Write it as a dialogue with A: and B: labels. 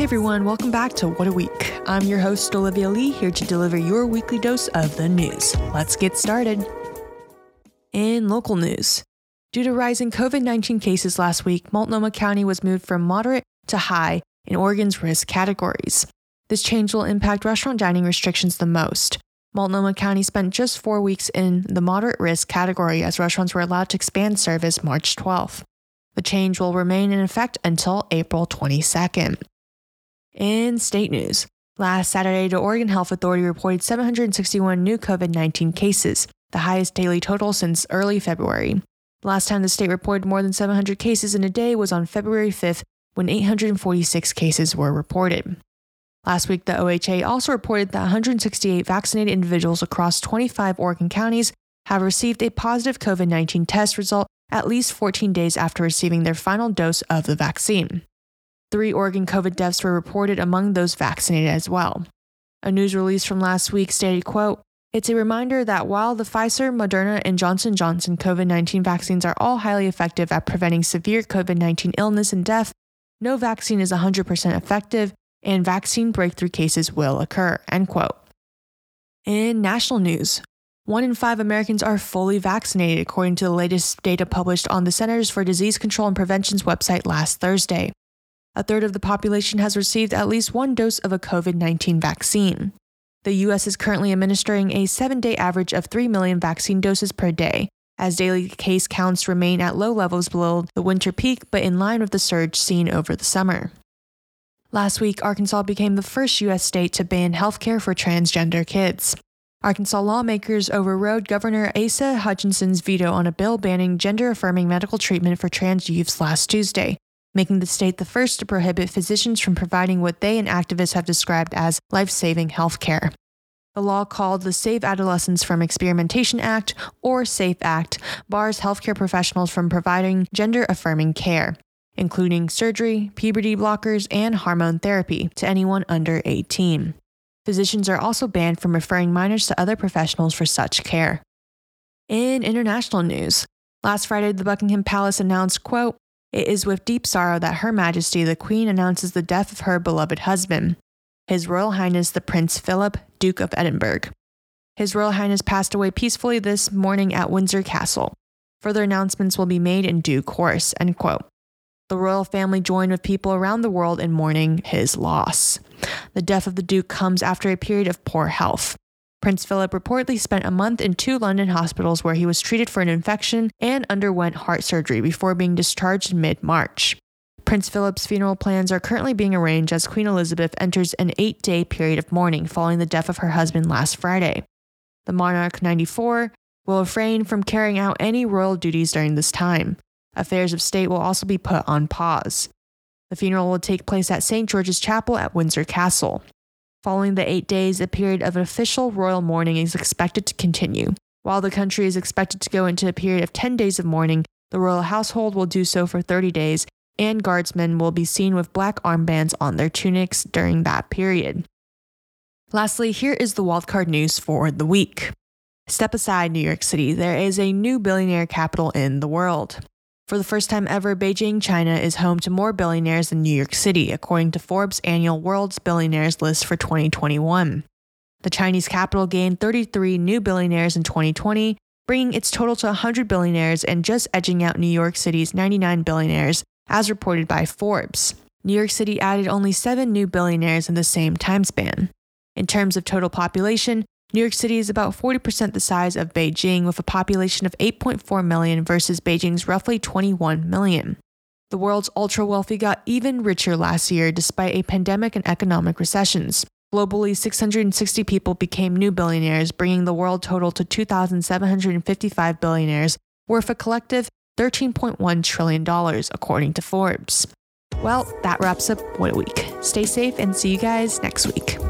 A: Hey everyone, welcome back to What a Week. I'm your host, Olivia Lee, here to deliver your weekly dose of the news. Let's get started. In local news, due to rising COVID 19 cases last week, Multnomah County was moved from moderate to high in Oregon's risk categories. This change will impact restaurant dining restrictions the most. Multnomah County spent just four weeks in the moderate risk category as restaurants were allowed to expand service March 12th. The change will remain in effect until April 22nd. In state news, last Saturday, the Oregon Health Authority reported 761 new COVID 19 cases, the highest daily total since early February. The last time the state reported more than 700 cases in a day was on February 5th, when 846 cases were reported. Last week, the OHA also reported that 168 vaccinated individuals across 25 Oregon counties have received a positive COVID 19 test result at least 14 days after receiving their final dose of the vaccine. Three Oregon COVID deaths were reported among those vaccinated as well. A news release from last week stated, quote, it's a reminder that while the Pfizer, Moderna, and Johnson Johnson COVID-19 vaccines are all highly effective at preventing severe COVID-19 illness and death, no vaccine is 100% effective and vaccine breakthrough cases will occur, end quote. In national news, one in five Americans are fully vaccinated, according to the latest data published on the Centers for Disease Control and Prevention's website last Thursday. A third of the population has received at least one dose of a COVID 19 vaccine. The U.S. is currently administering a seven day average of 3 million vaccine doses per day, as daily case counts remain at low levels below the winter peak but in line with the surge seen over the summer. Last week, Arkansas became the first U.S. state to ban healthcare for transgender kids. Arkansas lawmakers overrode Governor Asa Hutchinson's veto on a bill banning gender affirming medical treatment for trans youths last Tuesday, making the state the first to prohibit physicians from providing what they and activists have described as life saving health care. The law called the Save Adolescents from Experimentation Act, or SAFE Act, bars healthcare professionals from providing gender affirming care, including surgery, puberty blockers, and hormone therapy, to anyone under 18. Physicians are also banned from referring minors to other professionals for such care. In international news, last Friday the Buckingham Palace announced, quote, it is with deep sorrow that Her Majesty the Queen announces the death of her beloved husband, His Royal Highness the Prince Philip, Duke of Edinburgh. His Royal Highness passed away peacefully this morning at Windsor Castle. Further announcements will be made in due course. End quote. The royal family joined with people around the world in mourning his loss. The death of the Duke comes after a period of poor health. Prince Philip reportedly spent a month in two London hospitals where he was treated for an infection and underwent heart surgery before being discharged in mid March. Prince Philip's funeral plans are currently being arranged as Queen Elizabeth enters an eight day period of mourning following the death of her husband last Friday. The monarch, 94, will refrain from carrying out any royal duties during this time. Affairs of state will also be put on pause. The funeral will take place at St. George's Chapel at Windsor Castle. Following the eight days, a period of official royal mourning is expected to continue. While the country is expected to go into a period of 10 days of mourning, the royal household will do so for 30 days, and guardsmen will be seen with black armbands on their tunics during that period. Lastly, here is the wildcard news for the week. Step aside, New York City. There is a new billionaire capital in the world. For the first time ever, Beijing, China is home to more billionaires than New York City, according to Forbes' annual World's Billionaires list for 2021. The Chinese capital gained 33 new billionaires in 2020, bringing its total to 100 billionaires and just edging out New York City's 99 billionaires, as reported by Forbes. New York City added only seven new billionaires in the same time span. In terms of total population, New York City is about 40% the size of Beijing, with a population of 8.4 million versus Beijing's roughly 21 million. The world's ultra wealthy got even richer last year despite a pandemic and economic recessions. Globally, 660 people became new billionaires, bringing the world total to 2,755 billionaires, worth a collective $13.1 trillion, according to Forbes. Well, that wraps up What a Week. Stay safe and see you guys next week.